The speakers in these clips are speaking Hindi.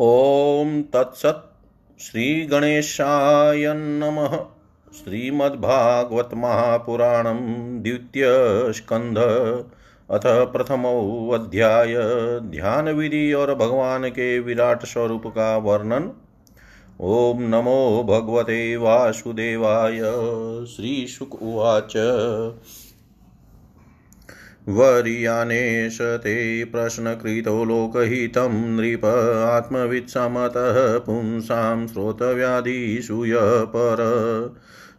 ॐ तत्सत् श्रीगणेशाय नमः। श्रीमद्भागवतमहापुराणं द्वितीयस्कन्ध अथ प्रथमोऽध्याय। ध्यान विधि और भगवान के विराट स्वरूप का वर्णन। ॐ नमो भगवते वासुदेवाय। श्रीशुक उवाच। वर्यानेश, ते प्रश्नकृतो लोकहितं नृप आत्मवित्समतः पुंसां श्रोतव्याधिषु यः पर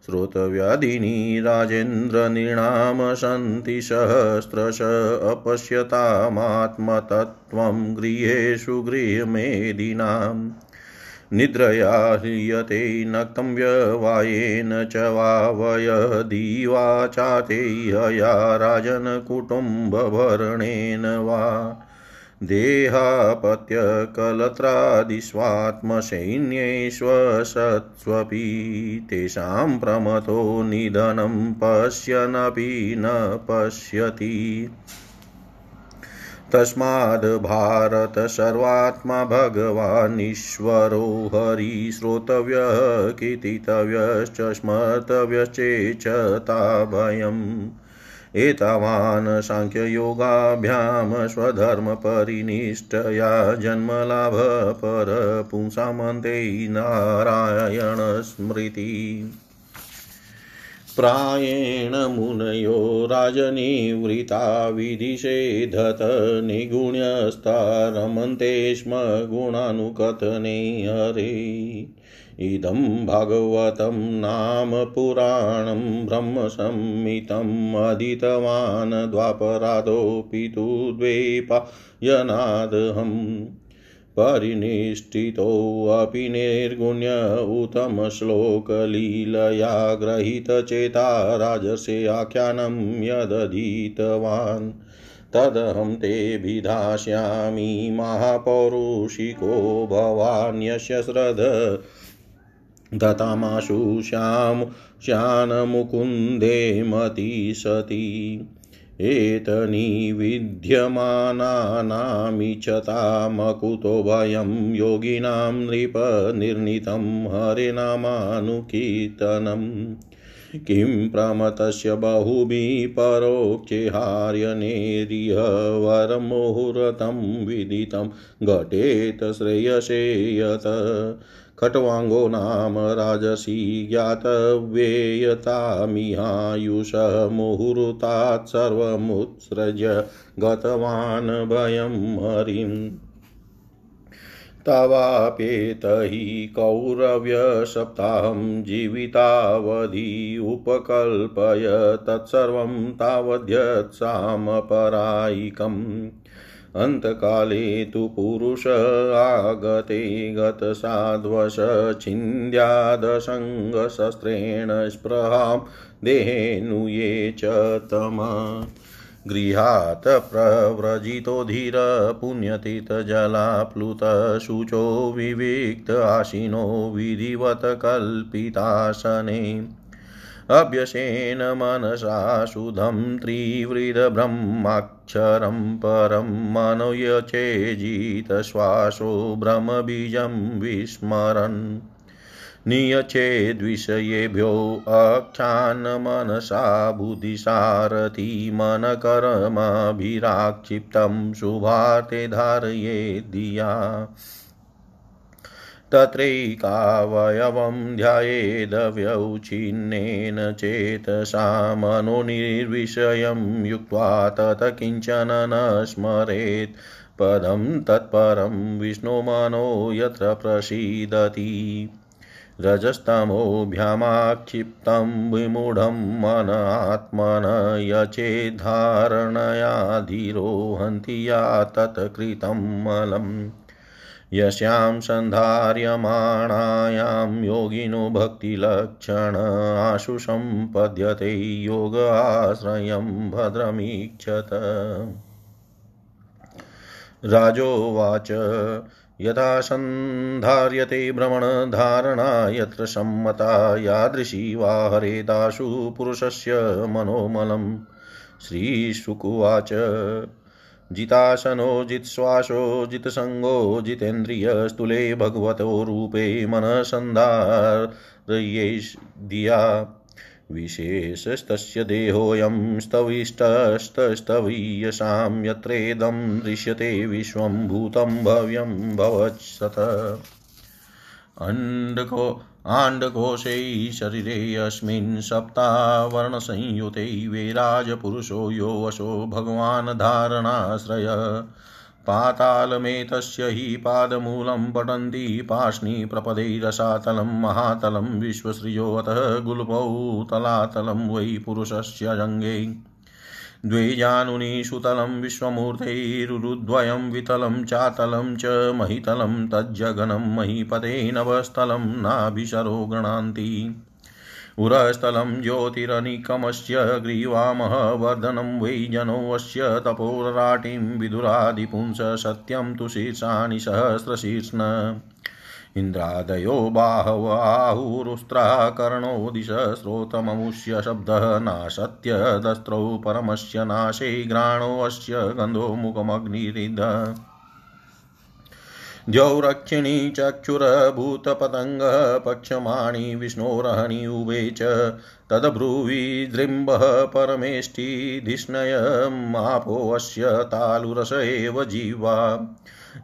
श्रोतव्याधिनी राजेन्द्रनृणां सन्ति सहस्रश अपश्यतामात्मतत्त्वं गृहेषु गृहमेदिनाम्। निद्रया ह्रियते नक्तं व्यवायेन च वा वयदीवा चाते हया राजनकुटुम्बभरणेन वा देहापत्यकलत्रादिष्वात्मसैन्येष्वसत्स्वपि तेषां प्रमथो निधनं पश्यनपि न पश्यति। तस्माद् भारत सर्वात्मा भगवानीश्वरो हरिश्रोतव्यः कीर्तितव्यश्च स्मर्तव्यश्चेच्छता भयम् एतावान् साङ्ख्ययोगाभ्यां स्वधर्मपरिनिष्ठया जन्मलाभ परपुंसामन्ते नारायणस्मृति प्रायेण मुनयो राजनिवृता विधिषेधत निगुण्यस्ता रमन्ते स्म गुणानुकथने हरे। इदं भागवतं नाम पुराणं ब्रह्मसंहितम् अधीतवान् द्वापरादोऽपि तु द्वैपायनादहम् परिनिष्ठितोऽपि निर्गुण्य उत्तमश्लोकलीलया गृहीतचेता राजस्याख्यानं यदधीतवान्। तदहं ते भिधास्यामि महापौरुषिको भवान्यस्य श्रद्ध। दतामाशु श्याम, श्यानमुकुन्दे मति सती एतनिविद्यमानानामिच्छतामकुतो भयं योगिनां नृपनिर्णीतं हरिनामानुकीर्तनम् किं प्रमतस्य बहुभिः परोक्षेहार्यनेरिह वरमुहूर्तं विदितं घटेत श्रेयसे यत्। खट्वाङ्गो नाम राजसी ज्ञातव्येयतामिहायुष मुहूर्तात् सर्वमुत्सृज्य गतवान् भयं हरिम् तवाप्येत हि कौरव्यसप्ताहं जीवितावधि उपकल्पय तत्सर्वं तावद्यत्सामपरायिकम्। अन्तकाले तु पुरुष आगते गतसाध्वश छिन्द्यादसङ्गशस्त्रेण स्पृहां देहेनुये च तम। गृहात् प्रव्रजितो धीर पुण्यतीतजलाप्लुतशुचो विविक्त आशिनो विधिवत कल्पितासने अभ्यसेन मनसा शुद्धं त्रिवृदब्रह्माक्षरं परं मनोयचेजितश्वासो भ्रमबीजं विस्मरन्। नियचेद्विषयेभ्यो अख्यान् मनसा बुद्धिसारथि मनकर्मभिराक्षिप्तं शुभार्थे धारयेद्धिया। तत्रैकावयवं ध्यायेदव्यौच्छिन्नेन चेतसा मनोनिर्विषयं युक्त्वा तत किंचन न स्मरेत्। पदं तत्परं विष्णुमनो यत्र प्रसीदति। रजस्तमोभ्यामाक्षिप्तं विमूढं मन आत्मन यचेद्धारणया धीरोहन्ति या तत्कृतं मलम्। यस्यां सन्धार्यमाणायां योगिनो भक्तिलक्षण आशु सम्पद्यते योग आश्रयं भद्रमीक्षत। राजोवाच यथा सन्धार्यते भ्रमणधारणा यत्र सम्मता यादृशी वा हरेदाशु पुरुषस्य मनोमलं श्रीशुकुवाच जितासनो जित्श्वासो जितसङ्गो जितेन्द्रियस्तुले भगवतो रूपे मनसन्धारयेष्या विशेषस्तस्य देहोऽयं स्तविष्टस्तस्तवीयसां, यत्रेदं दृश्यते विश्वं भूतं भव्यं भवत्सत। अण्डको आण्डकोशे शरीरे अस्मिन् सप्तावर्णसंयुते वैराजपुरुषो यो वशो भगवान् धारणाश्रय। पातालमेतस्य हि पादमूलं पठन्ति पार्ष्णि प्रपदे रसातलं महातलं विश्वश्रियोऽतः गुल्पौ तलातलं वै पुरुषस्य रङ्गे द्वे जानुनि सुतलं वितलं चातलं च महितलं तज्जगनं महीपते नभस्थलं नाभिशरो गणान्ति। उरस्थलं ज्योतिरनिकमस्य ग्रीवामः वर्धनं वै जनोऽस्य तपोराटिं विदुरादिपुंस सत्यं तु शीर्षाणि सहस्रशीर्ष्ण। इन्द्रादयो बाहवाहुरुस्त्रा कर्णो दिश श्रोतममुष्य शब्दः नाशत्यदस्त्रौ परमस्य नाशे घ्राणोऽस्य गन्धो मुखमग्निरिद। द्यौरक्षिणी चक्षुरभूतपतङ्गः पक्षमाणि विष्णोरहणि उभे च तद्ब्रुविजृम्भः परमेष्टिधिष्णयमापोऽस्य तालुरस एव जीवा।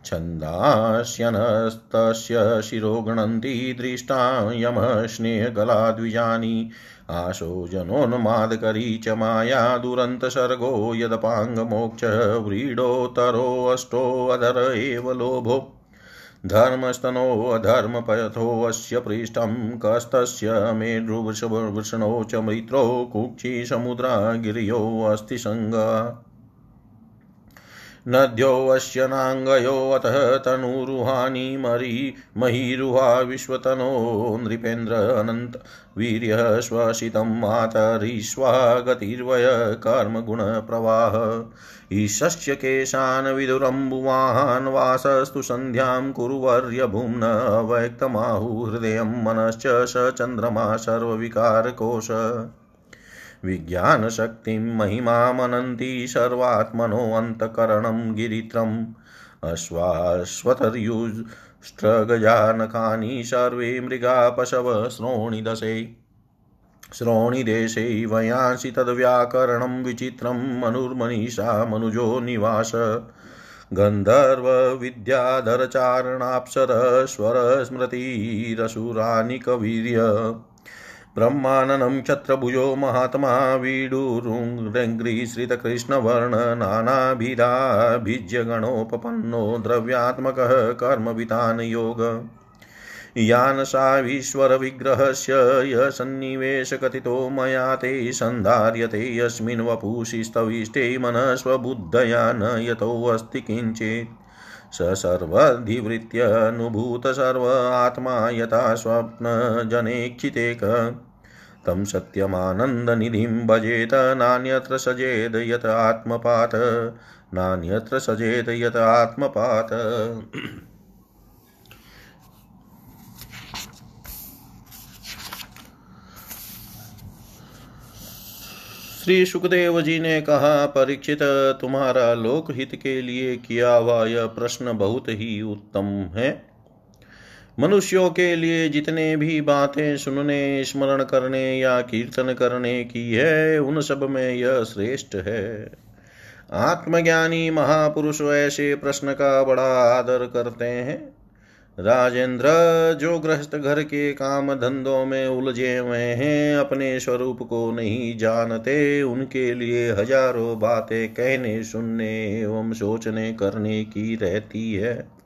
छन्दास्यनस्तस्य शिरो गणन्ति दृष्टा यमः स्नेहगलाद्विजानि आशो जनोन्मादकरी च माया दुरन्तसर्गो यदपाङ्गमोक्ष व्रीडोतरोऽष्टोऽधर एव लोभो। धर्मस्तनोऽधर्मपथोऽस्य पृष्ठं कस्तस्य मेढ्रुवृषणो च मृत्रो कुक्षिसमुद्रा गिर्योऽस्ति सङ्गा नद्योऽस्य नाङ्गयोऽतः तनुरुहानि मरी महीरुहा विश्वतनो नृपेन्द्र अनन्त वीर्यः श्वसितं मातरीश्वा गतिर्वय कर्मगुणप्रवाह। ईशस्य केशान् विदुरम्बुवाहान् वासस्तु सन्ध्यां कुरुवर्यभुम्न अव्यक्तमाहुहृदयं मनश्च स चन्द्रमा सर्वविकारकोश। विज्ञानशक्तिं महिमामनन्ति सर्वात्मनोऽन्तःकरणं गिरित्रम्। अश्वाश्वतर्युष्ट्रगजानकानि सर्वे मृगा पशव श्रोणिदशे। श्रोणिदेशे वयांसि तद्व्याकरणं विचित्रं मनुर्मनीषा मनुजो निवास। गन्धर्वविद्याधरचारणाप्सरस्वरस्मृतिरसुरानिकवीर्य। ब्रह्माननं क्षत्रभुजो महात्मा वीडुरुङ्ग्रीश्रितकृष्णवर्ण नानाभिधाभिज्यगणोपपन्नो द्रव्यात्मकः कर्मवितान् योग यानसावीश्वरविग्रहस्य य सन्निवेशकथितो मया ते सन्धार्यते यस्मिन् वपुषि स्तविष्टे मनस्वबुद्धया न यतोऽस्ति किञ्चित्। स सर्वधिवृत्त्यनुभूत सर्व आत्मा यथा स्वप्नजनेक्षितेक। तं सत्यमानन्दनिधिं भजेत, नान्यत्र सजेद यत आत्मपात, नान्यत्र सजेत यत आत्मपात। श्री सुखदेव जी ने कहा, परीक्षित, तुम्हारा लोकहित के लिए किया हुआ यह प्रश्न बहुत ही उत्तम है। मनुष्यों के लिए जितने भी बातें सुनने, स्मरण करने या कीर्तन करने की है, उन सब में यह श्रेष्ठ है। आत्मज्ञानी महापुरुष ऐसे प्रश्न का बड़ा आदर करते हैं। राजेंद्र, जो गृहस्थ घर के काम धंधों में उलझे हुए हैं, अपने स्वरूप को नहीं जानते। उनके लिए हज़ारों बातें कहने, सुनने एवं सोचने करने की रहती है।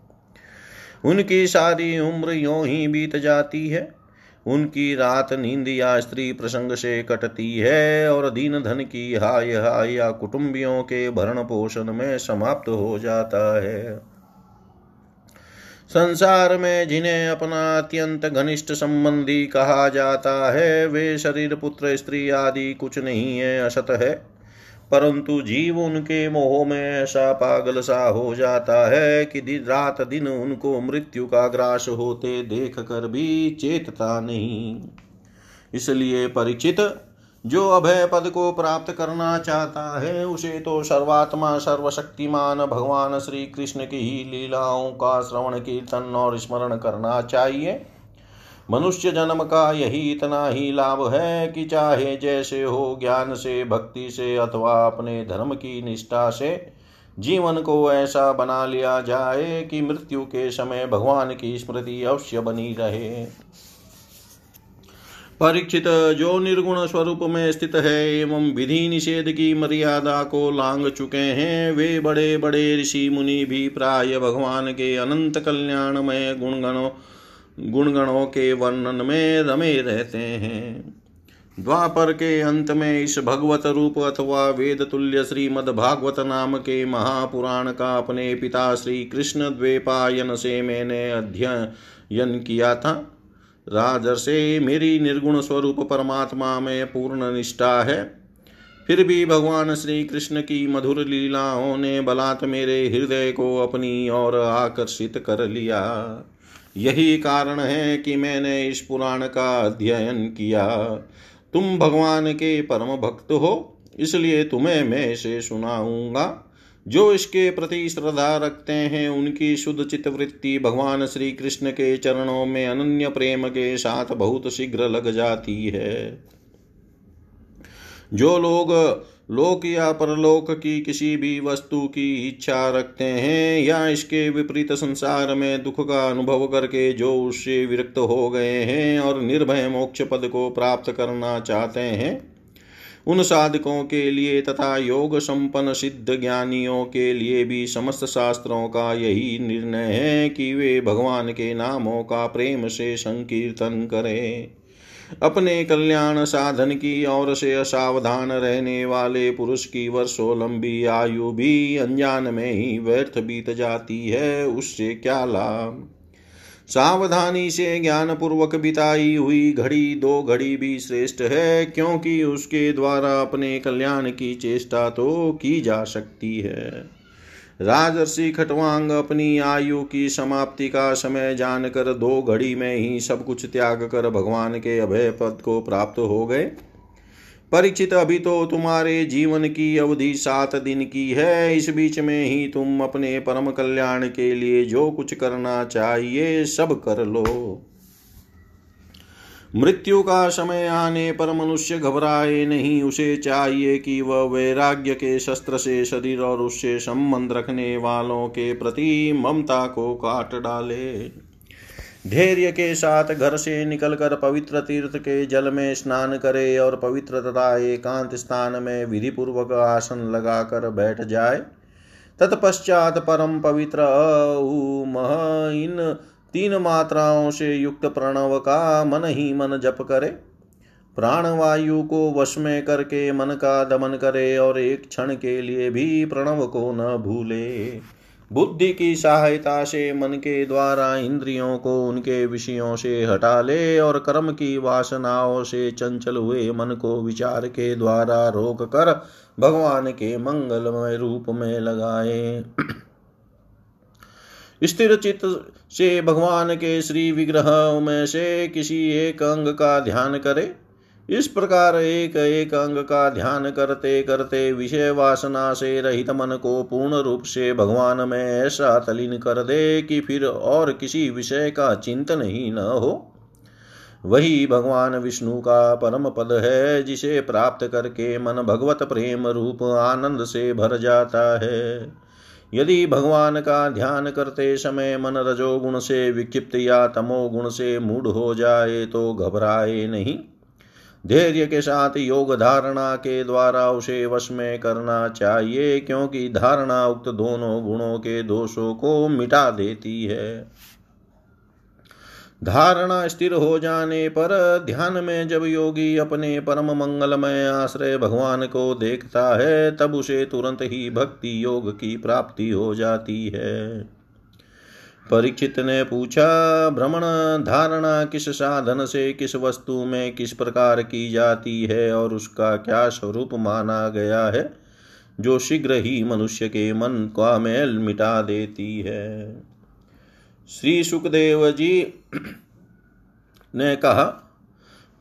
उनकी सारी उम्र यों ही बीत जाती है। उनकी रात नींद या स्त्री प्रसंग से कटती है और दीन धन की हाय हाय या कुटुंबियों के भरण पोषण में समाप्त हो जाता है। संसार में जिन्हें अपना अत्यंत घनिष्ठ संबंधी कहा जाता है, वे शरीर, पुत्र, स्त्री आदि कुछ नहीं है, असत है। परंतु जीव उनके मोह में ऐसा पागल सा हो जाता है कि दिन रात दिन उनको मृत्यु का ग्रास होते देख कर भी चेतता नहीं। इसलिए परिचित, जो अभय पद को प्राप्त करना चाहता है, उसे तो सर्वात्मा सर्वशक्तिमान भगवान श्री कृष्ण की ही लीलाओं का श्रवण, कीर्तन और स्मरण करना चाहिए। मनुष्य जन्म का यही इतना ही लाभ है कि चाहे जैसे हो ज्ञान से, भक्ति से अथवा अपने धर्म की निष्ठा से, जीवन को ऐसा बना लिया जाए कि मृत्यु के समय भगवान की स्मृति अवश्य बनी रहे। परीक्षित जो निर्गुण स्वरूप में स्थित है एवं विधि निषेध की मर्यादा को लांग चुके हैं, वे बड़े बड़े ऋषि मुनि भी प्राय भगवान के अनंत कल्याणमय गुणगणों गुणगणों के वर्णन में रमे रहते हैं। द्वापर के अंत में इस भगवत रूप अथवा वेद तुल्य श्रीमद भागवत नाम के महापुराण का अपने पिता श्री कृष्ण द्वेपायन से मैंने अध्ययन किया था। राजर से मेरी निर्गुण स्वरूप परमात्मा में पूर्ण निष्ठा है। फिर भी भगवान श्री कृष्ण की मधुर लीलाओं ने बलात् मेरे हृदय को अपनी ओर आकर्षित कर लिया। यही कारण है कि मैंने इस पुराण का अध्ययन किया। तुम भगवान के परम भक्त हो, इसलिए तुम्हें मैं इसे सुनाऊँगा। जो इसके प्रति श्रद्धा रखते हैं, उनकी शुद्ध चित्त वृत्ति भगवान श्री कृष्ण के चरणों में अनन्य प्रेम के साथ बहुत शीघ्र लग जाती है। जो लोग लोक या परलोक की किसी भी वस्तु की इच्छा रखते हैं या इसके विपरीत संसार में दुख का अनुभव करके जो उससे विरक्त हो गए हैं और निर्भय मोक्ष पद को प्राप्त करना चाहते हैं, उन साधकों के लिए तथा योग संपन्न सिद्ध ज्ञानियों के लिए भी समस्त शास्त्रों का यही निर्णय है कि वे भगवान के नामों का प्रेम से संकीर्तन करें। अपने कल्याण साधन की ओर से असावधान रहने वाले पुरुष की वर्षों लंबी आयु भी अनजान में ही व्यर्थ बीत जाती है, उससे क्या लाभ? सावधानी से ज्ञान पूर्वक बिताई हुई घड़ी दो घड़ी भी श्रेष्ठ है, क्योंकि उसके द्वारा अपने कल्याण की चेष्टा तो की जा सकती है। राजर्षि खटवांग अपनी आयु की समाप्ति का समय जानकर दो घड़ी में ही सब कुछ त्याग कर भगवान के अभय पद को प्राप्त हो गए। परीक्षित अभी तो तुम्हारे जीवन की अवधि सात दिन की है। इस बीच में ही तुम अपने परम कल्याण के लिए जो कुछ करना चाहिए सब कर लो। मृत्यु का समय आने पर मनुष्य घबराए नहीं। उसे चाहिए कि वह वैराग्य के शस्त्र से शरीर और उससे संबंध रखने वालों के प्रति ममता को काट डाले। धैर्य के साथ घर से निकलकर पवित्र तीर्थ के जल में स्नान करे और पवित्र तथा एकांत स्थान में विधि पूर्वक आसन लगाकर बैठ जाए। तत्पश्चात परम पवित्र इन तीन मात्राओं से युक्त प्रणव का मन ही मन जप करे। प्राणवायु को वश में करके मन का दमन करे और एक क्षण के लिए भी प्रणव को न भूले। बुद्धि की सहायता से मन के द्वारा इंद्रियों को उनके विषयों से हटा ले और कर्म की वासनाओं से चंचल हुए मन को विचार के द्वारा रोक कर भगवान के मंगलमय रूप में लगाए। स्थिर चित्त से भगवान के श्री विग्रह में से किसी एक अंग का ध्यान करे। इस प्रकार एक एक अंग का ध्यान करते करते विषय वासना से रहित मन को पूर्ण रूप से भगवान में ऐसा तलीन कर दे कि फिर और किसी विषय का चिंतन ही न हो। वही भगवान विष्णु का परम पद है, जिसे प्राप्त करके मन भगवत प्रेम रूप आनंद से भर जाता है। यदि भगवान का ध्यान करते समय मन रजोगुण से विक्षिप्त या तमोगुण से मूढ़ हो जाए तो घबराए नहीं। धैर्य के साथ योग धारणा के द्वारा उसे वश में करना चाहिए, क्योंकि धारणा उक्त दोनों गुणों के दोषों को मिटा देती है। धारणा स्थिर हो जाने पर ध्यान में जब योगी अपने परम मंगलमय आश्रय भगवान को देखता है, तब उसे तुरंत ही भक्ति योग की प्राप्ति हो जाती है। परीक्षित ने पूछा, भ्रमण धारणा किस साधन से, किस वस्तु में, किस प्रकार की जाती है और उसका क्या स्वरूप माना गया है, जो शीघ्र ही मनुष्य के मन का मेल मिटा देती है? श्री सुखदेव जी ने कहा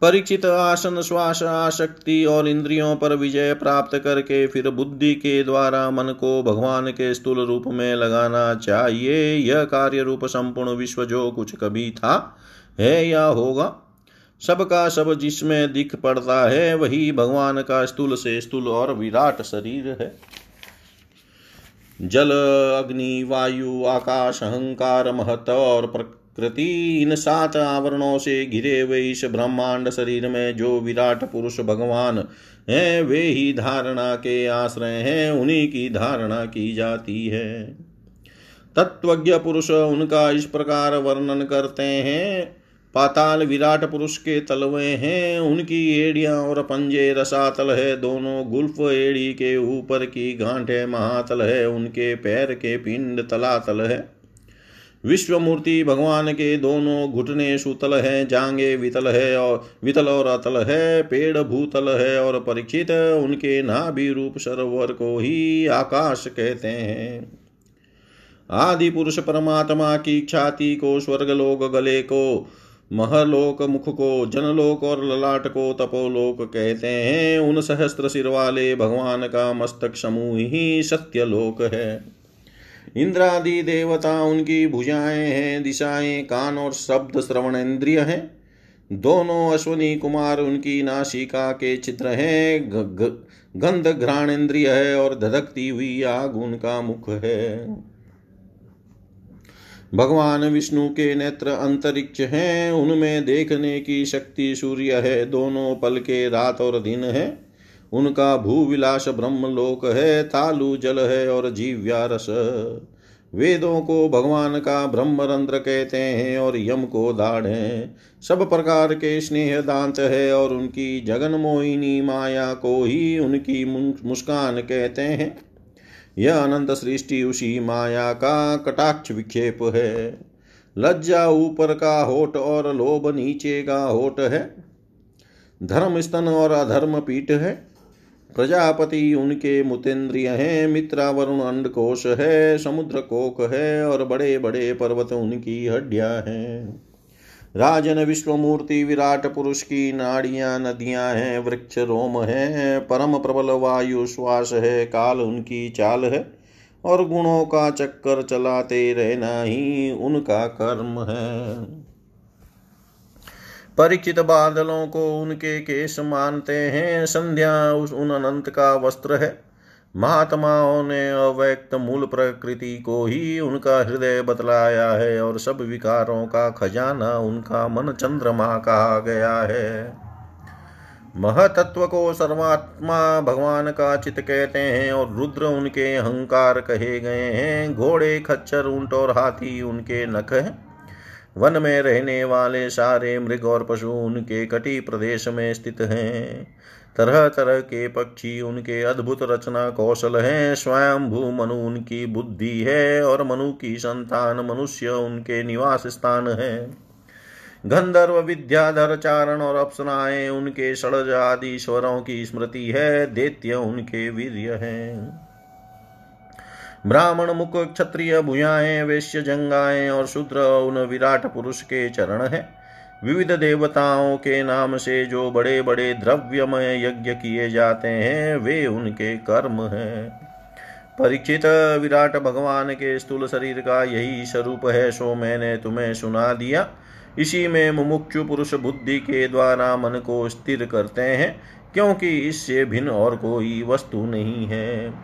परीक्षित आसन, श्वास आशक्ति और इंद्रियों पर विजय प्राप्त करके फिर बुद्धि के द्वारा मन को भगवान के स्थूल रूप में लगाना चाहिए। यह कार्य रूप संपूर्ण विश्व जो कुछ कभी था, है या होगा? सबका सब जिसमें दिख पड़ता है, वही भगवान का स्थूल से स्थूल और विराट शरीर है। जल, अग्नि, वायु, आकाश, अहंकार महत्व और प्रकृति, इन सात आवरणों से घिरे हुए इस ब्रह्मांड शरीर में जो विराट पुरुष भगवान है, वे ही धारणा के आश्रय हैं, उन्हीं की धारणा की जाती है। तत्वज्ञ पुरुष उनका इस प्रकार वर्णन करते हैं पाताल विराट पुरुष के तलवे हैं, उनकी एड़ियाँ और पंजे रसातल है। दोनों गुल्फ एड़ी के ऊपर की गांठे महातल है, उनके पैर के पिंड तलातल है। विश्व मूर्ति भगवान के दोनों घुटने सुतल है, जांगे वितल है और वितल और अतल है, पेड़ भूतल है और परीक्षित उनके नाभि रूप सरोवर को ही आकाश कहते हैं। आदि पुरुष परमात्मा की ख्याति को स्वर्ग लोग गले को महलोक मुख को, जनलोक और ललाट को तपोलोक कहते हैं। उन सहस्त्र सिर वाले भगवान का मस्तक समूह ही सत्यलोक है। इंद्रादि देवता उनकी भुजाएँ हैं, दिशाएँ, कान और शब्द श्रवण इंद्रिय हैं। दोनों अश्वनी कुमार उनकी नासिका के चित्र हैं। गंध घ्राण इंद्रिय है और धधकती हुई आग उनका मुख है। भगवान विष्णु के नेत्र अंतरिक्ष हैं, उनमें देखने की शक्ति सूर्य है, दोनों पल के रात और दिन है। उनका भूविलास ब्रह्मलोक है, तालु जल है और जीव्या रस। वेदों को भगवान का ब्रह्मरंध्र कहते हैं और यम को दाढ़ है। सब प्रकार के स्नेह दांत है और उनकी जगन मोहिनी माया को ही उनकी मुस्कान कहते हैं। यह अनंत सृष्टि उसी माया का कटाक्ष विक्षेप है। लज्जा ऊपर का होठ और लोभ नीचे का होठ है। धर्म स्तन और अधर्म पीठ है। प्रजापति उनके मुतेन्द्रिय हैं। मित्रा वरुण अंडकोश है। समुद्र कोक है और बड़े बड़े पर्वत उनकी हड्डियाँ हैं। राजन विश्वमूर्ति विराट पुरुष की नाड़ियाँ, नदियाँ हैं, वृक्ष रोम है, परम प्रबल वायु श्वास है, काल उनकी चाल है, और गुणों का चक्कर चलाते रहना ही उनका कर्म है। परिचित बादलों को उनके केस मानते हैं, संध्या उस उन अनंत का वस्त्र है महात्माओं ने अव्यक्त मूल प्रकृति को ही उनका हृदय बतलाया है और सब विकारों का खजाना उनका मन चंद्रमा कहा गया है। महतत्व को सर्वात्मा भगवान का चित कहते हैं और रुद्र उनके अहंकार कहे गए हैं। घोड़े, खच्चर, ऊँट और हाथी उनके नख हैं। वन में रहने वाले सारे मृग और पशु उनके कटी प्रदेश में स्थित हैं। तरह तरह के पक्षी, उनके अद्भुत रचना कौशल हैं। स्वयं भू मनु उनकी बुद्धि है और मनु की संतान मनुष्य उनके निवास स्थान है। गंधर्व, विद्याधर, चारण और अप्सराएँ उनके षडज आदि स्वरों की स्मृति है। दैत्य उनके वीर्य हैं। ब्राह्मण, मुख, क्षत्रिय भुजाएँ वैश्य, जंगाएँ और शूद्र, उन विराट पुरुष के चरण हैं। विविध देवताओं के नाम से जो बड़े बड़े द्रव्यमय यज्ञ किए जाते हैं, वे उनके कर्म हैं। परीक्षित विराट भगवान के स्थूल शरीर का यही स्वरूप है, सो मैंने तुम्हें सुना दिया। इसी में मुमुक्षु पुरुष बुद्धि के द्वारा मन को स्थिर करते हैं, क्योंकि इससे भिन्न और कोई वस्तु नहीं है।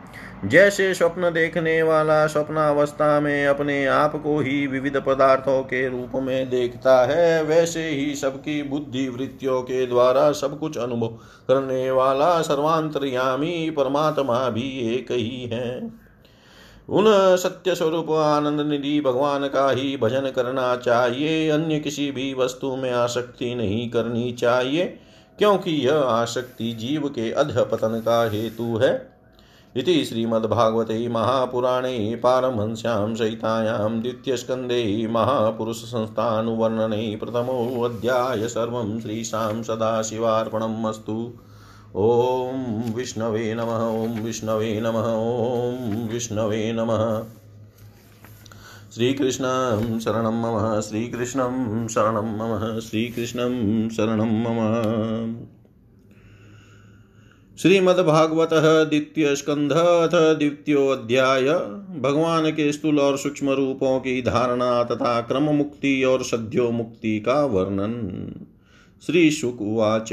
जैसे स्वप्न देखने वाला स्वप्नावस्था में अपने आप को ही विविध पदार्थों के रूप में देखता है, वैसे ही सबकी बुद्धि वृत्तियों के द्वारा सब कुछ अनुभव करने वाला सर्वांतर्यामी परमात्मा भी एक ही है। उन सत्य स्वरूप आनंद निधि भगवान का ही भजन करना चाहिए, अन्य किसी भी वस्तु में आसक्ति नहीं करनी चाहिए, क्योंकि यह आसक्ति जीव के अध पतन का हेतु है। इति श्रीमद्भागवते महापुराणे पारमहंस्यां सहितायां द्वितीयस्कन्धे महापुरुषसंस्थानुवर्णने प्रथमोऽध्याय सर्वं श्रीशां सदाशिवार्पणम् अस्तु। ॐ विष्णवे नमः, ॐ विष्णवे नमः, ॐ विष्णवे नमः। श्रीकृष्णं शरणं मम, श्रीकृष्णं शरणं मम, श्रीकृष्णं शरणं मम। श्रीमद्भागवत द्वितीय स्कंध अथ द्वितीयोध्याय भगवान के स्थूल और सूक्ष्म रूपों की धारणा तथा क्रम मुक्ति और सद्यो मुक्ति का वर्णन। श्री शुकुवाच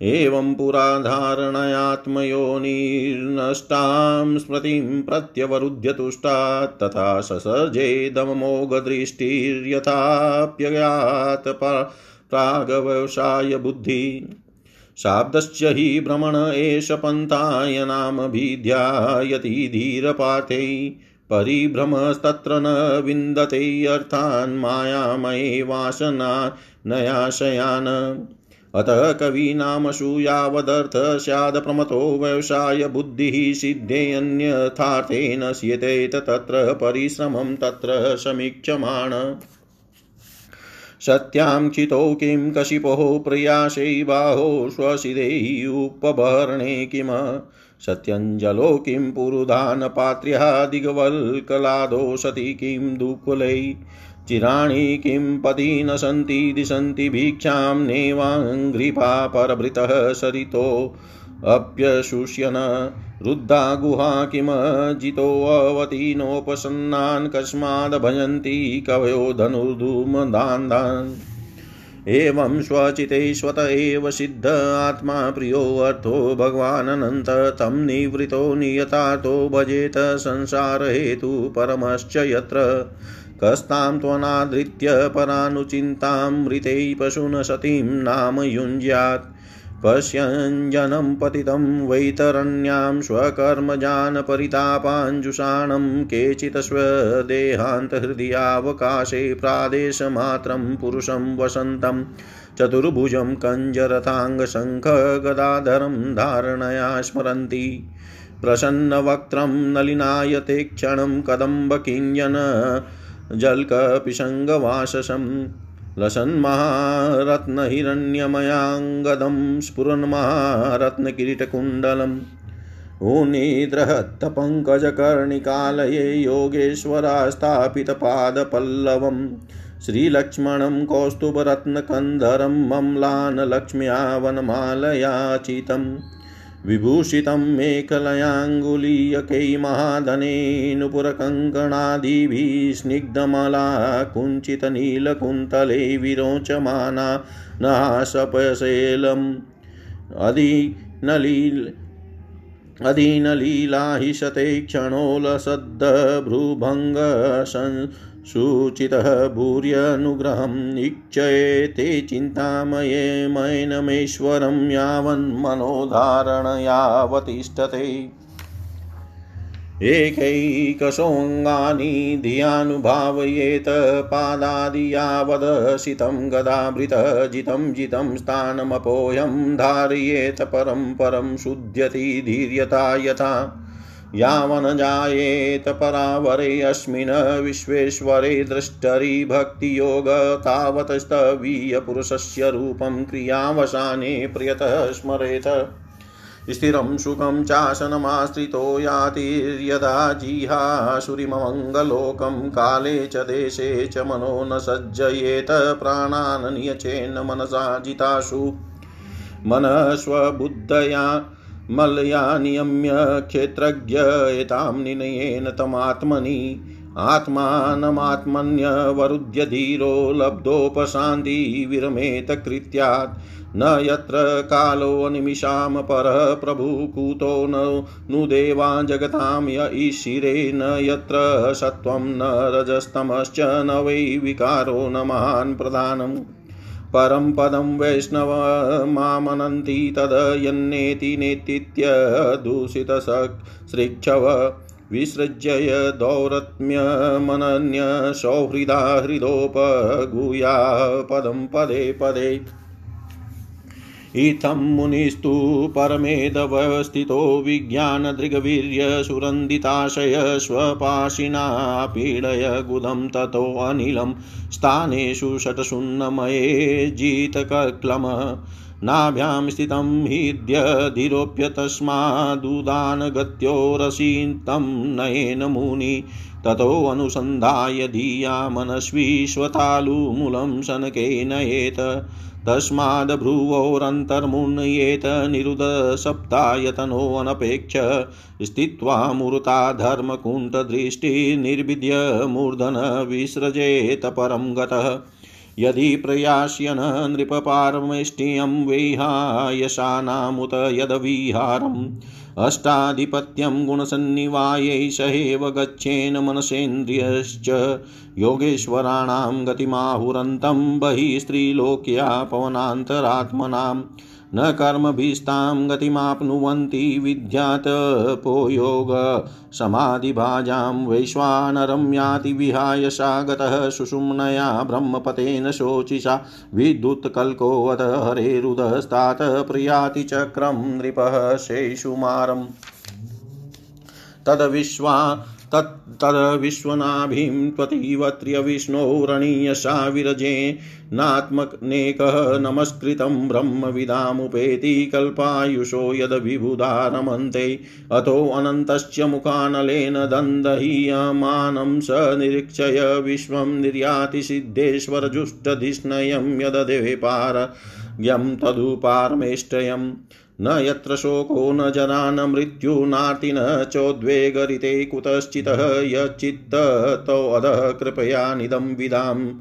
एवं पुरा धारणयात्मयोनिर्नष्टां स्मृतिं प्रत्यवरुध्य तुष्टात् तथा ससर्जे दममोघदृष्टिर्यथाप्यगात् प्रागव्यवसाय बुद्धि। शाब्दश्च हि भ्रमण एष पन्थायनामभिध्यायति धीरपाठै। परिभ्रमस्तत्र न विन्दते अर्थान् मायामये वासना नयाशयान्। अतः कवीनामशु यावदर्थ स्यात् प्रमतो व्यवसाय बुद्धिः सिद्धेऽन्यथार्थे नश्यते तत्र परिश्रमं तत्र समीक्षमाण सत्यां चितो किं कशिपोः प्रयासै बाहो स्वशिदेयुपभरणे किम? सत्यञ्जलो किं पुरुधानपात्र्यः दिग्वल्कलादो सति किं दुकुलै चिराणि किं पति न सन्ति दिशन्ति भिक्षां नेवाङ्घ्रिपा परभृतः सरितो? अप्यशुष्यन रुद्धा गुहा किमजितोऽवती नोपसन्नान् कस्माद् भजन्ति कवयो धनुर्धूमदान्दान् एवं स्वचिते स्वत एव सिद्ध आत्मा प्रियोऽर्थो भगवानन्त तं निवृतो नियतार्थो भजेत संसारहेतु परमश्च यत्र। कस्तां त्वनादृत्य परानुचिन्तामृते पशून सतीं नाम युञ्ज्यात्। पश्यञ्जनं पतितं वैतरण्यां स्वकर्मजान् परितापाञ्जुषाणं केचित् स्वदेहान्तहृदयावकाशे प्रादेशमात्रं पुरुषं वसन्तं चतुर्भुजं कञ्जरथाङ्गशङ्खगदाधरं धारणया स्मरन्ति। प्रसन्नवक्त्रं नलिनायते क्षणं कदम्बकिञ्जन जल्कपिशङ्गवाससं लसन्महारत्नहिरण्यमयाङ्गदं स्फुरन्महारत्नकिरीटकुण्डलम् ऊनिद्रहत्तपङ्कजकर्णिकालये योगेश्वरास्थापितपादपल्लवम् श्रीलक्ष्मणं कौस्तुभरत्नकन्धरं मम्लान् लक्ष्म्या वनमालयाचितम् विभूषितं मेखलयाङ्गुलीयकै महाधनेनुपुरकङ्कणादिभिः स्निग्धमला कुञ्चितनीलकुन्तले विरोचमाना नाशपशैलम् अधिनलील अधीनलीलाहिषते क्षणोलसद्भ्रूभङ्ग शुचितः भूर्यनुग्रहम् इक्षयते चिन्तामये मैनमेश्वरं यावन्मनोधारणयावतिष्ठते एकैकशोऽङ्गानि धियानुभावयेत पादादियावदशितं गदाभृतजितं जितं स्थानमपोऽयं धारयेत परं परं शुध्यति धीर्यता यथा। यावनजायेत परावरे अस्मिन् विश्वेश्वरे द्रष्टरि भक्तियोग तावत् स्तवीयपुरुषस्य रूपं क्रियावसाने प्रियतः स्मरेत। स्थिरं सुखं चासनमाश्रितो यातिर्यदा जिहासुरिमङ्गलोकं काले च देशे च मनो न सज्जयेत प्राणान् नियचेन मनसा जितासु। मनस्वबुद्धया मलया नियम्य क्षेत्रज्ञ एतां निनयेन तमात्मनि आत्मानमात्मन्यवरुध्य धीरो लब्धोपशान्तिविरमेत कृत्यात् न यत्र कालोऽनिमिषां परः प्रभुकूतो न नुदेवा जगतां य ईशिरे। न यत्र सत्त्वं न रजस्तमश्च न वै विकारो न महान् प्रधानम्। परं पदं वैष्णव मामनन्ति तद यन्नेति नेतीत्य दूषितसृक्षव विसृज्य दौरत्म्यमनन्य सौहृदा हृदोपगूया पदं पदे पदे। इत्थं मुनिस्तु परमेदवस्थितो विज्ञानदृग्वीर्यसुरन्दिताशय स्वपाशिना पीडय गुदं ततोऽनिलं स्थानेषु षट्शून्नमये जितकक्लम। नाभ्यां स्थितं हीद्यधिरोप्य तस्मादुदानगत्यो रसितं नयेन मुनि। ततोऽनुसन्धाय धिया मनस्वीश्वतालुमूलं शनके नयेत् तस्माद्भ्रुवोरन्तर्मुन्नयेत निरुदसप्तायतनोऽनपेक्ष स्थित्वा मुरुता धर्मकुण्ठदृष्टिर्निर्विद्य मूर्धन विसृजेत परं गतः। यदि प्रयास्यन नृपपारमेष्टियं वैहायशानामुत यदविहारम् अष्टाधिपत्यं गुणसन्निवायै सहेव गच्छेन मनसेन्द्रियश्च योगेश्वराणां गतिमाहुरन्तं बहिः स्त्रीलोक्या पवनान्तरात्मनाम् न कर्मभिस्तां गतिमाप्नुवन्ति विद्यातपो योग समाधिभाजां वैश्वानरं याति विहाय सा गतः सुषुम्नया ब्रह्मपतेन शोचिषा। विद्युत्कल्कोऽथ हरेरुदस्तात् प्रयाति चक्रं नृपः शेषुमारम्। तद्विश्वा तद्विश्वनाभिं त्वतीवत्र्यविष्णोरणीयसा विरजेनात्मनेकः नमस्कृतं ब्रह्मविदामुपेति कल्पायुषो यद्विबुधा अतोऽनन्तस्य मुखानलेन दन्दहीयमानं स निरीक्षय विश्वं निर्याति सिद्धेश्वरजुष्टधिष्णयं यददेपारज्ञं तदुपारमेष्टयम् न यत्र शोको न जना न मृत्युनार्ति न चोद्वेगरिते कुतश्चितः यच्चित्ततोऽधः कृपया निदं विदां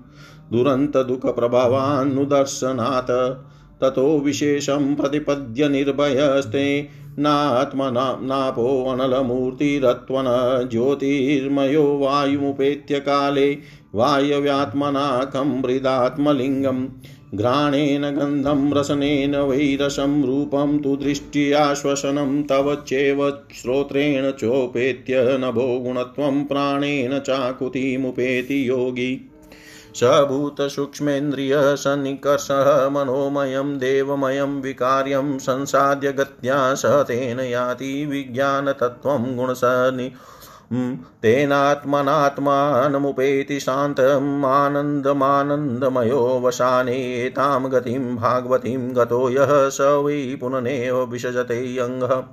दुरन्तदुःखप्रभवान्नुदर्शनात् ततो विशेषं प्रतिपद्य निर्भयस्ते नात्मना नापोऽनलमूर्तिरत्वन ज्योतिर्मयो वायुमुपेत्य काले वायव्यात्मना कं मृदात्मलिङ्गम्। घ्राणेन गन्धं, रसनेन, वैरसं रूपं तु दृष्ट्याश्वसनं, तव चैव श्रोत्रेण चोपेत्य नभो गुणत्वं, प्राणेन चाकुतिमुपेति योगी। स भूतसूक्ष्मेन्द्रियसन्निकर्षः मनोमयं, देवमयं, विकार्यं संसाद्य गत्या स तेन याति विज्ञानतत्त्वं गुणसनि तेनात्मनात्मानमुपेति शान्तम् आनन्दमानन्दमयो वशाने एतां गतिं भागवतीं गतो यः स वै पुननेव विसजते अङ्गः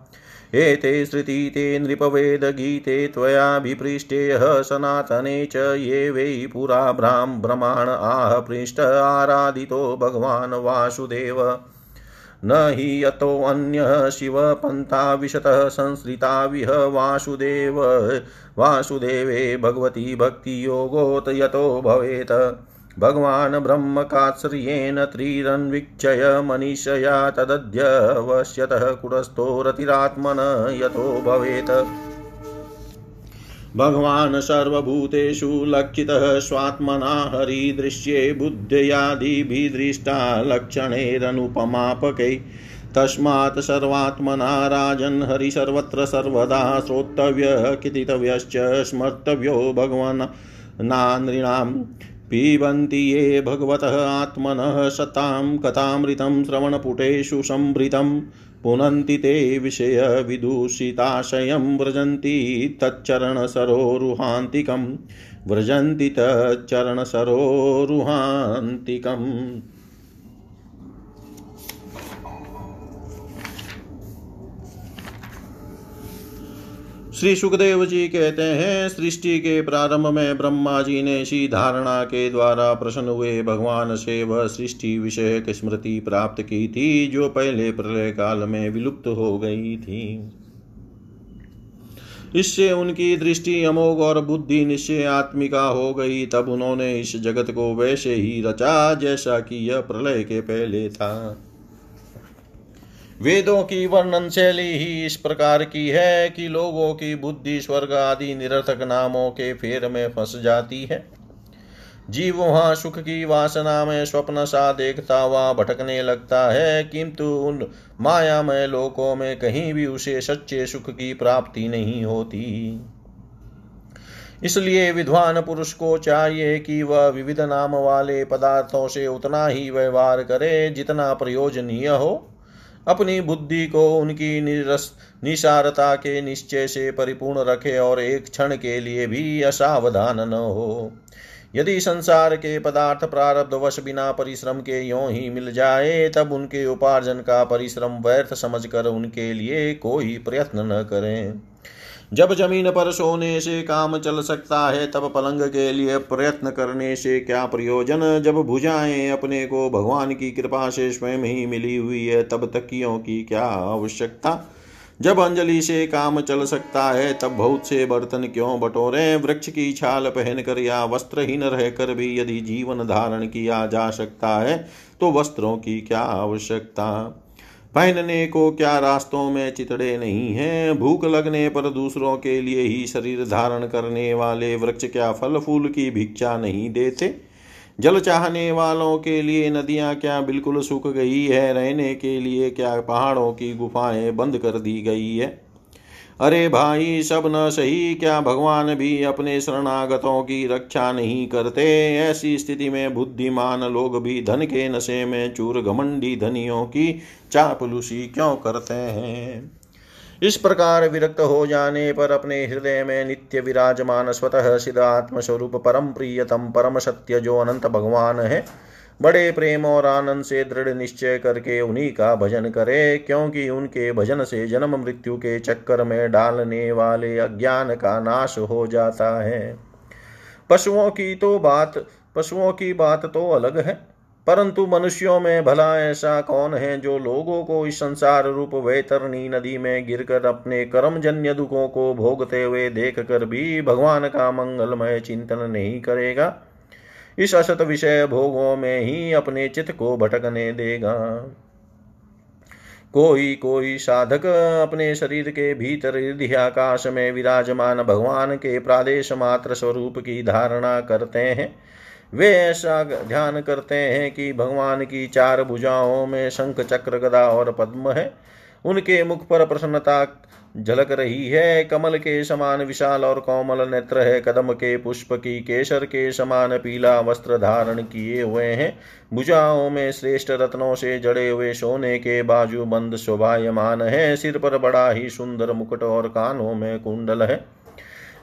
एते श्रुति ते नृपवेदगीते त्वयाभिपृष्टे सनातने च ये वै पुरा ब्राह्मण आह पृष्ठ आराधितो भगवान् वासुदेव न हि यतोऽन्यः शिवपन्था विशतः संसृता विह वासुदेव। वासुदेवे भगवती भक्तियोगोत यतो भवेत्। भगवान् ब्रह्मकात्सर्येण त्रिरन्वीक्षय मनीषया तदद्यवश्यतः कुरस्थो रतिरात्मन यतो भवेत्। भगवान् सर्वभूतेषु लक्षितः स्वात्मना हरिदृश्ये बुद्ध्यादिभिदृष्टा लक्षणैरनुपमापकै तस्मात् सर्वात्मना राजन् हरि सर्वत्र सर्वदा श्रोतव्यः कीर्तितव्यश्च स्मर्तव्यो भगवन् नानृणां पिबन्ति ये भगवतः आत्मनः सतां कथामृतं श्रवणपुटेषु संभृतम् पुनन्ति ते विषयविदूषिताशयं व्रजन्ति तच्चरणसरोरुहान्तिकं। व्रजन्ति तच्चरणसरोरुहान्तिकम्। श्री सुखदेव जी कहते हैं, सृष्टि के प्रारंभ में ब्रह्मा जी ने इसी धारणा के द्वारा प्रसन्न हुए भगवान से वह सृष्टि विषय स्मृति प्राप्त की थी, जो पहले प्रलय काल में विलुप्त हो गई थी। इससे उनकी दृष्टि अमोघ और बुद्धि निश्चय आत्मिका हो गई, तब उन्होंने इस जगत को वैसे ही रचा जैसा कि यह प्रलय के पहले था। वेदों की वर्णन शैली ही इस प्रकार की है कि लोगों की बुद्धि स्वर्ग आदि निरर्थक नामों के फेर में फंस जाती है। जीव वहाँ सुख की वासना में स्वप्न सा देखता हुआ भटकने लगता है, किंतु उन मायामय लोकों में कहीं भी उसे सच्चे सुख की प्राप्ति नहीं होती। इसलिए विद्वान पुरुष को चाहिए कि वह विविध नाम वाले पदार्थों से उतना ही व्यवहार करे जितना प्रयोजनीय हो। अपनी बुद्धि को उनकी निरस निसारता के निश्चय से परिपूर्ण रखे और एक क्षण के लिए भी असावधान न हो। यदि संसार के पदार्थ प्रारब्ध वश बिना परिश्रम के यों ही मिल जाए, तब उनके उपार्जन का परिश्रम व्यर्थ समझकर उनके लिए कोई प्रयत्न न करें। जब ज़मीन पर सोने से काम चल सकता है, तब पलंग के लिए प्रयत्न करने से क्या प्रयोजन? जब भुजाएँ अपने को भगवान की कृपा से स्वयं ही मिली हुई है, तब तकियों की क्या आवश्यकता? जब अंजलि से काम चल सकता है, तब बहुत से बर्तन क्यों बटोरे? वृक्ष की छाल पहनकर या वस्त्रहीन रहकर भी यदि जीवन धारण किया जा सकता है तो वस्त्रों की क्या आवश्यकता? पहनने को क्या रास्तों में चितड़े नहीं हैं? भूख लगने पर दूसरों के लिए ही शरीर धारण करने वाले वृक्ष क्या फल फूल की भिक्षा नहीं देते? जल चाहने वालों के लिए नदियाँ क्या बिल्कुल सूख गई है? रहने के लिए क्या पहाड़ों की गुफाएँ बंद कर दी गई है? अरे भाई, सब न सही, क्या भगवान भी अपने शरणागतों की रक्षा नहीं करते? ऐसी स्थिति में बुद्धिमान लोग भी धन के नशे में चूर घमंडी धनियों की चापलूसी क्यों करते हैं? इस प्रकार विरक्त हो जाने पर अपने हृदय में नित्य विराजमान स्वतः सिद्ध आत्मस्वरूप परम प्रियतम, परम सत्य जो अनंत भगवान है बड़े प्रेम और आनंद से दृढ़ निश्चय करके उन्हीं का भजन करे, क्योंकि उनके भजन से जन्म मृत्यु के चक्कर में डालने वाले अज्ञान का नाश हो जाता है। पशुओं की तो बात, पशुओं की बात तो अलग है, परंतु मनुष्यों में भला ऐसा कौन है जो लोगों को इस संसार रूप वैतरणी नदी में गिरकर अपने कर्मजन्य दुखों को भोगते हुए देख कर भी भगवान का मंगलमय चिंतन नहीं करेगा? इस असत विषय भोगों में ही अपने चित्त को भटकने देगा। कोई कोई साधक अपने शरीर के भीतर हृदय आकाश में विराजमान भगवान के प्रादेश मात्र स्वरूप की धारणा करते हैं। वे ऐसा ध्यान करते हैं कि भगवान की चार भुजाओं में शंख, चक्र, गदा और पद्म है। उनके मुख पर प्रसन्नता झलक रही है। कमल के समान विशाल और कोमल नेत्र है। कदम के पुष्प की केसर के समान पीला वस्त्र धारण किए हुए हैं। भुजाओं में श्रेष्ठ रत्नों से जड़े हुए सोने के बाजू बंद शोभायमान है। सिर पर बड़ा ही सुंदर मुकुट और कानों में कुंडल है।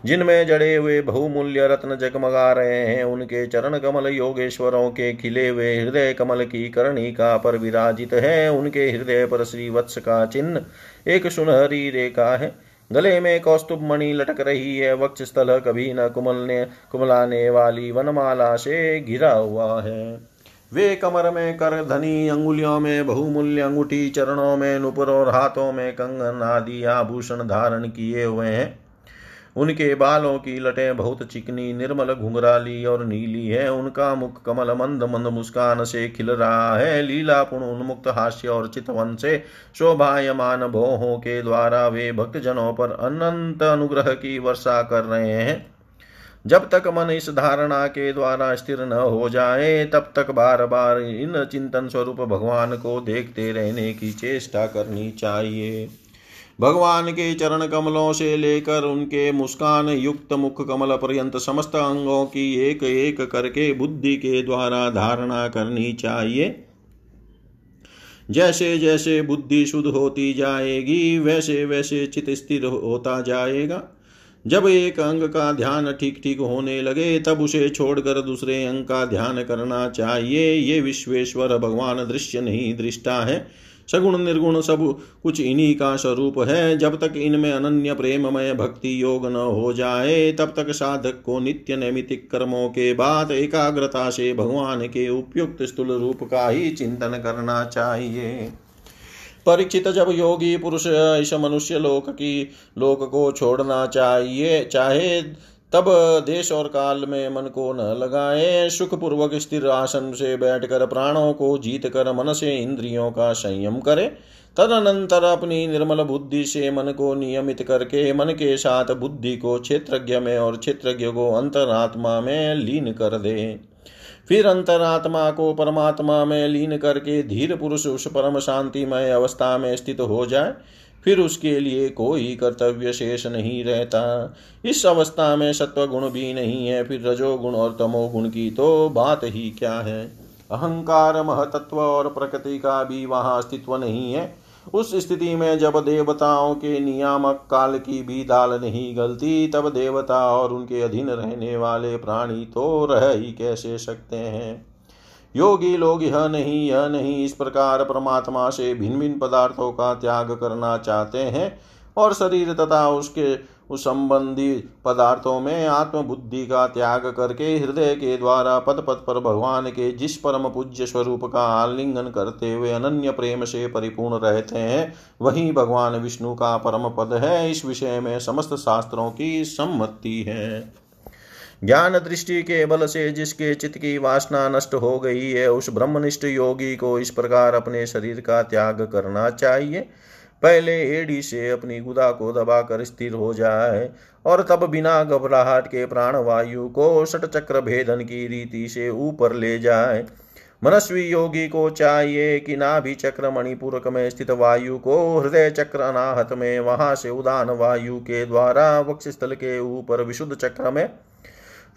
जिनमें जड़े हुए बहुमूल्य रत्न जगमगा रहे हैं, उनके चरण कमल योगेश्वरों के खिले हुए हृदय कमल की कर्णिका पर विराजित है। उनके हृदय पर श्री वत्स का चिन्ह एक सुनहरी रेखा है। गले में कौस्तुभ मणि लटक रही है। वक्ष स्थल कभी न कुमलने, कुमलाने वाली वनमाला से घिरा हुआ है। वे कमर में कर धनी अंगुलियों में, बहुमूल्य अंगूठी चरणों में, नुपुर और हाथों में कंगन आदि आभूषण धारण किए हुए हैं। उनके बालों की लटें बहुत चिकनी, निर्मल घुंघराली और नीली है। उनका मुख कमल, मंद मंद मुस्कान से खिल रहा है। लीलापुण उन्मुक्त हास्य और चितवन से शोभायमान भोहों के द्वारा वे भक्तजनों पर अनंत अनुग्रह की वर्षा कर रहे हैं। जब तक मन इस धारणा के द्वारा स्थिर न हो जाए, तब तक बार बार इन चिंतन स्वरूप भगवान को देखते रहने की चेष्टा करनी चाहिए। भगवान के चरण कमलों से लेकर उनके मुस्कान युक्त मुख कमल पर्यंत समस्त अंगों की एक एक करके बुद्धि के द्वारा धारणा करनी चाहिए। जैसे जैसे बुद्धि शुद्ध होती जाएगी, वैसे वैसे चित स्थिर होता जाएगा। जब एक अंग का ध्यान ठीक ठीक होने लगे, तब उसे छोड़कर दूसरे अंग का ध्यान करना चाहिए। ये विश्वेश्वर भगवान दृश्य नहीं, दृष्टा है। सगुण निर्गुण सब कुछ इन्हीं का स्वरूप है। जब तक इनमें अनन्य प्रेममय भक्ति योग न हो जाए, तब तक साधक को नित्य नैमितिक कर्मों के बाद एकाग्रता से भगवान के उपयुक्त स्थूल रूप का ही चिंतन करना चाहिए। परीक्षित जब योगी पुरुष इस मनुष्य लोक की, लोक को छोड़ना चाहिए, चाहे तब देश और काल में मन को न लगाए, सुखपूर्वक स्थिर आसन से बैठकर प्राणों को जीत कर मन से इंद्रियों का संयम करे। तदनंतर अपनी निर्मल बुद्धि से मन को नियमित करके, मन के साथ बुद्धि को क्षेत्रज्ञ में और क्षेत्रज्ञ को अंतरात्मा में लीन कर दे। फिर अंतरात्मा को परमात्मा में लीन करके धीर पुरुष उस परम शांतिमय अवस्था में स्थित हो जाए। फिर उसके लिए कोई कर्तव्य शेष नहीं रहता। इस अवस्था में सत्व गुण भी नहीं है, फिर रजोगुण और तमोगुण की तो बात ही क्या है? अहंकार, महतत्व और प्रकृति का भी वहाँ अस्तित्व नहीं है। उस स्थिति में जब देवताओं के नियामक काल की भी दाल नहीं गलती, तब देवता और उनके अधीन रहने वाले प्राणी तो रह ही कैसे सकते हैं? योगी लोग यह नहीं यह नहीं, इस प्रकार परमात्मा से भिन्न भिन्न पदार्थों का त्याग करना चाहते हैं और शरीर तथा उसके, उस संबंधी पदार्थों में आत्मबुद्धि का त्याग करके हृदय के द्वारा पद पद पर भगवान के जिस परम पूज्य स्वरूप का आलिंगन करते हुए अनन्य प्रेम से परिपूर्ण रहते हैं, वही भगवान विष्णु का परम पद है। इस विषय में समस्त शास्त्रों की सम्मति है। ज्ञान दृष्टि के बल से जिसके चित्त की वासना नष्ट हो गई है, उस ब्रह्मनिष्ठ योगी को इस प्रकार अपने शरीर का त्याग करना चाहिए। पहले एडी से अपनी गुदा को दबाकर स्थिर हो जाए और तब बिना घबराहट के प्राण वायु को षट चक्र भेदन की रीति से ऊपर ले जाए। मनस्वी योगी को चाहिए कि नाभि चक्र मणिपूरक में स्थित वायु को हृदय चक्र अनाहत में वहाँ से उदान वायु के द्वारा वक्ष स्थल के ऊपर विशुद्ध चक्र में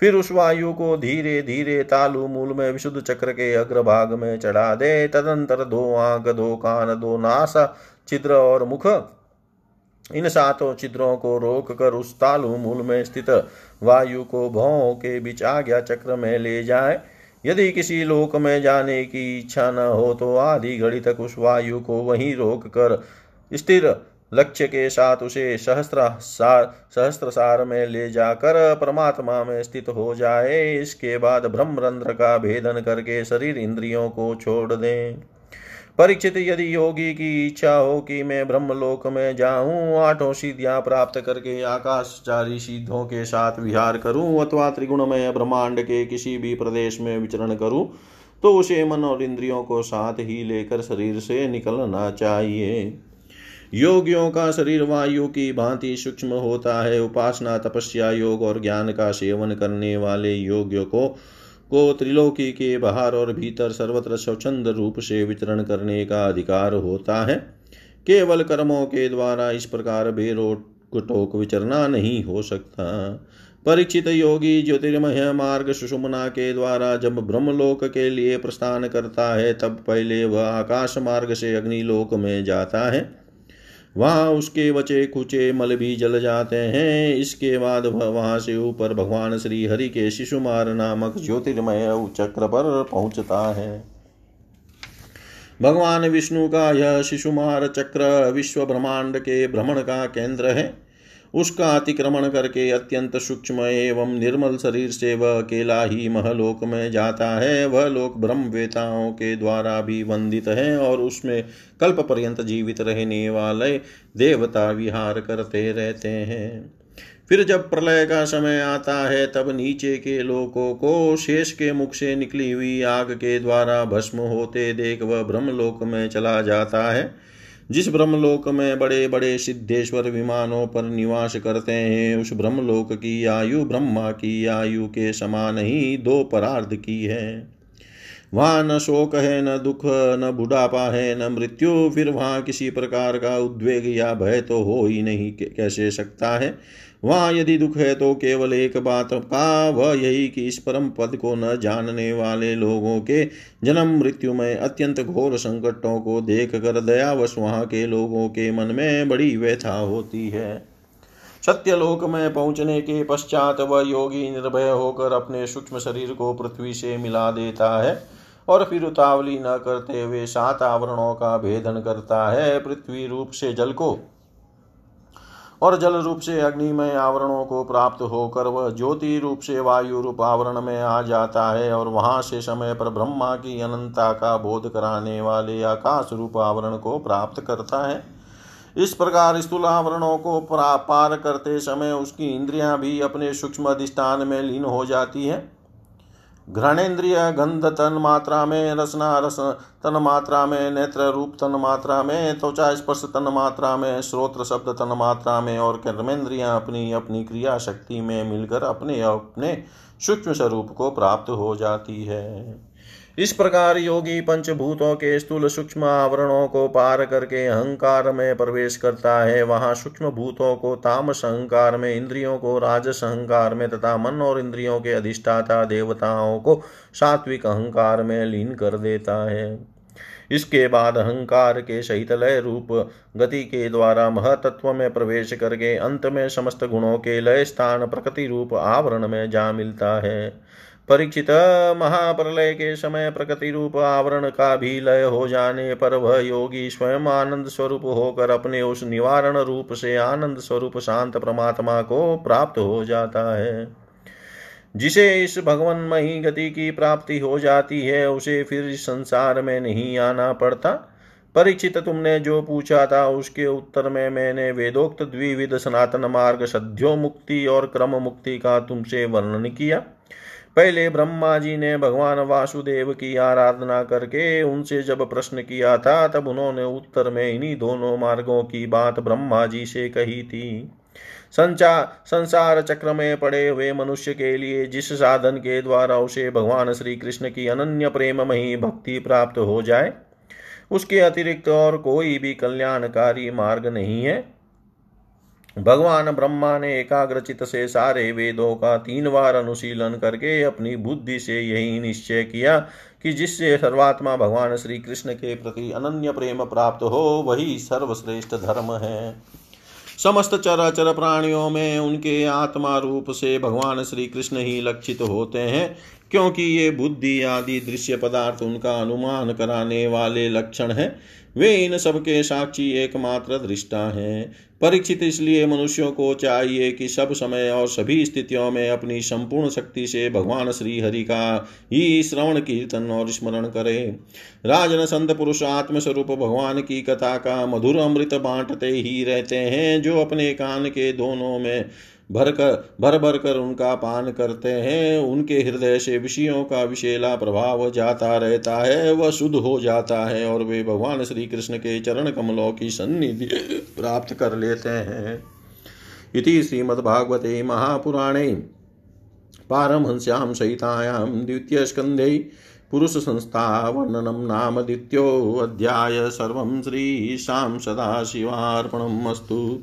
फिर उस वायु को धीरे धीरे तालु मूल में विशुद्ध चक्र के अग्रभाग में चढ़ा दे। तदंतर दो आँख दो कान, दो नासा, छिद्र और मुख, इन सातों छिद्रों को रोक कर उस तालु मूल में स्थित वायु को भौ के बीच आज्ञा चक्र में ले जाए। यदि किसी लोक में जाने की इच्छा न हो तो आधी घड़ी तक उस वायु को वहीं रोक कर स्थिर लक्ष्य के साथ उसे सहस्त्र सार में ले जाकर परमात्मा में स्थित हो जाए। इसके बाद ब्रह्मरंध्र का भेदन करके शरीर इंद्रियों को छोड़ दें। परीक्षित, यदि योगी की इच्छा हो कि मैं ब्रह्मलोक में जाऊँ, आठों सिद्धियाँ प्राप्त करके आकाशचारी सिद्धों के साथ विहार करूँ, अथवा त्रिगुणमय ब्रह्मांड के किसी भी प्रदेश में विचरण करूँ तो उसे मन और इंद्रियों को साथ ही लेकर शरीर से निकलना चाहिए। योगियों का शरीर वायु की भांति सूक्ष्म होता है। उपासना, तपस्या, योग और ज्ञान का सेवन करने वाले योग्य को को त्रिलोकी के बाहर और भीतर सर्वत्र स्वच्छंद रूप से वितरण करने का अधिकार होता है। केवल कर्मों के द्वारा इस प्रकार टोक विचरना नहीं हो सकता। परीक्षित योगी ज्योतिर्मय मार्ग सुषुमना के द्वारा जब ब्रह्मलोक के लिए प्रस्थान करता है, तब पहले वह आकाश मार्ग से अग्निलोक में जाता है। वहाँ उसके बचे कुचे मल भी जल जाते हैं। इसके बाद वह वहाँ से ऊपर भगवान श्री हरि के शिशुमार नामक ज्योतिर्मय चक्र पर पहुँचता है। भगवान विष्णु का यह शिशुमार चक्र विश्व ब्रह्मांड के भ्रमण का केंद्र है। उसका अतिक्रमण करके अत्यंत सूक्ष्म एवं निर्मल शरीर से वह अकेला ही महलोक में जाता है। वह लोक ब्रह्म वेताओं के द्वारा भी वंदित है और उसमें कल्प पर्यंत जीवित रहने वाले देवता विहार करते रहते हैं। फिर जब प्रलय का समय आता है, तब नीचे के लोकों को शेष के मुख से निकली हुई आग के द्वारा भस्म होते देख वह ब्रह्मलोक में चला जाता है। जिस ब्रह्मलोक में बड़े बड़े सिद्धेश्वर विमानों पर निवास करते हैं, उस ब्रह्मलोक की आयु ब्रह्मा की आयु के समान ही दो परार्ध की है। वहाँ न शोक है, न दुख, न बुढ़ापा है, न मृत्यु, फिर वहाँ किसी प्रकार का उद्वेग या भय तो हो ही नहीं कैसे सकता है? वहाँ यदि दुख है तो केवल एक बात का वह यही कि इस परम पद को न जानने वाले लोगों के जन्म, मृत्यु में अत्यंत घोर संकटों को देख कर दयावश वहाँ के लोगों के मन में बड़ी व्यथा होती है। सत्यलोक में पहुँचने के पश्चात वह योगी निर्भय होकर अपने सूक्ष्म शरीर को पृथ्वी से मिला देता है और फिर उतावली न करते हुए सात आवरणों का भेदन करता है। पृथ्वी रूप से जल को और जल रूप से अग्निमय आवरणों को प्राप्त होकर वह ज्योति रूप से वायु रूप आवरण में आ जाता है और वहाँ से समय पर ब्रह्मा की अनंता का बोध कराने वाले आकाश रूप आवरण को प्राप्त करता है। इस प्रकार स्थूल आवरणों को पार करते समय उसकी इंद्रियाँ भी अपने सूक्ष्म अधिष्ठान में लीन हो जाती है। घ्राणेन्द्रिय गंध तन मात्रा में, रसना रस तन मात्रा में, नेत्र रूप तन मात्रा में, त्वचा स्पर्श तन मात्रा में, श्रोत्र शब्द तन मात्रा में और कर्मेंद्रियाँ अपनी अपनी क्रिया शक्ति में मिलकर अपने अपने सूक्ष्म स्वरूप को प्राप्त हो जाती है। इस प्रकार योगी पंचभूतों के स्थूल सूक्ष्म आवरणों को पार करके अहंकार में प्रवेश करता है। वहाँ सूक्ष्म भूतों को तामस अहंकार में, इंद्रियों को राजस अहंकार में तथा मन और इंद्रियों के अधिष्ठाता देवताओं को सात्विक अहंकार में लीन कर देता है। इसके बाद अहंकार के सहित लय रूप गति के द्वारा महतत्व में प्रवेश करके अंत में समस्त गुणों के लय स्थान प्रकृति रूप आवरण में जा मिलता है। परीक्षित महाप्रलय के समय प्रकृति रूप आवरण का भी लय हो जाने पर वह योगी स्वयं आनंद स्वरूप होकर अपने उस निवारण रूप से आनंद स्वरूप शांत परमात्मा को प्राप्त हो जाता है। जिसे इस भगवनमयी गति की प्राप्ति हो जाती है, उसे फिर इस संसार में नहीं आना पड़ता। परीक्षित तुमने जो पूछा था, उसके उत्तर में मैंने वेदोक्त द्विविध सनातन मार्ग सद्यो मुक्ति और क्रम मुक्ति का तुमसे वर्णन किया। पहले ब्रह्मा जी ने भगवान वासुदेव की आराधना करके उनसे जब प्रश्न किया था, तब उन्होंने उत्तर में इन्हीं दोनों मार्गों की बात ब्रह्मा जी से कही थी। संचार संसार चक्र में पड़े हुए मनुष्य के लिए जिस साधन के द्वारा उसे भगवान श्री कृष्ण की अनन्य प्रेममयी भक्ति प्राप्त हो जाए, उसके अतिरिक्त और कोई भी कल्याणकारी मार्ग नहीं है। भगवान ब्रह्मा ने एकाग्रचित से सारे वेदों का तीन बार अनुशीलन करके अपनी बुद्धि से यही निश्चय किया कि जिससे सर्वात्मा भगवान श्री कृष्ण के प्रति अनन्य प्रेम प्राप्त हो, वही सर्वश्रेष्ठ धर्म है। समस्त चराचर प्राणियों में उनके आत्मा रूप से भगवान श्री कृष्ण ही लक्षित होते हैं, क्योंकि ये बुद्धि आदि दृश्य पदार्थ उनका अनुमान कराने वाले लक्षण हैं। वे इन सबके साक्षी एकमात्र दृष्टा हैं। परीक्षित इसलिए मनुष्यों को चाहिए कि सब समय और सभी स्थितियों में अपनी संपूर्ण शक्ति से भगवान श्री हरि का ही श्रवण, कीर्तन और स्मरण करे। राजन संत पुरुष आत्मस्वरूप भगवान की कथा का मधुर अमृत बांटते ही रहते हैं, जो अपने कान के दोनों में भर कर भर भर कर उनका पान करते हैं। उनके हृदय से विषयों का विशेला प्रभाव जाता रहता है, वह शुद्ध हो जाता है और वे भगवान श्री कृष्ण के चरण कमलों की सन्निधि प्राप्त कर लेते हैं। इति श्रीमद्भागवते महापुराणे पारमहंस्यां सहितायां द्वितीयस्कन्धे पुरुषसंस्थावर्णनं नाम द्वितीयोऽध्याय सर्वं श्रीशां सदाशिवार्पणम् अस्तु।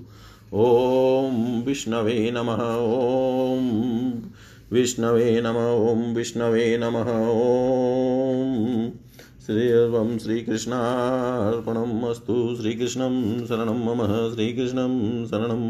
ॐ विष्णवे नमः ॐ विष्णवे नमः ॐ विष्णवे नमः ॐ श्रीर्वं श्रीकृष्णार्पणम् अस्तु। श्रीकृष्णं शरणं मम। श्रीकृष्णं शरणं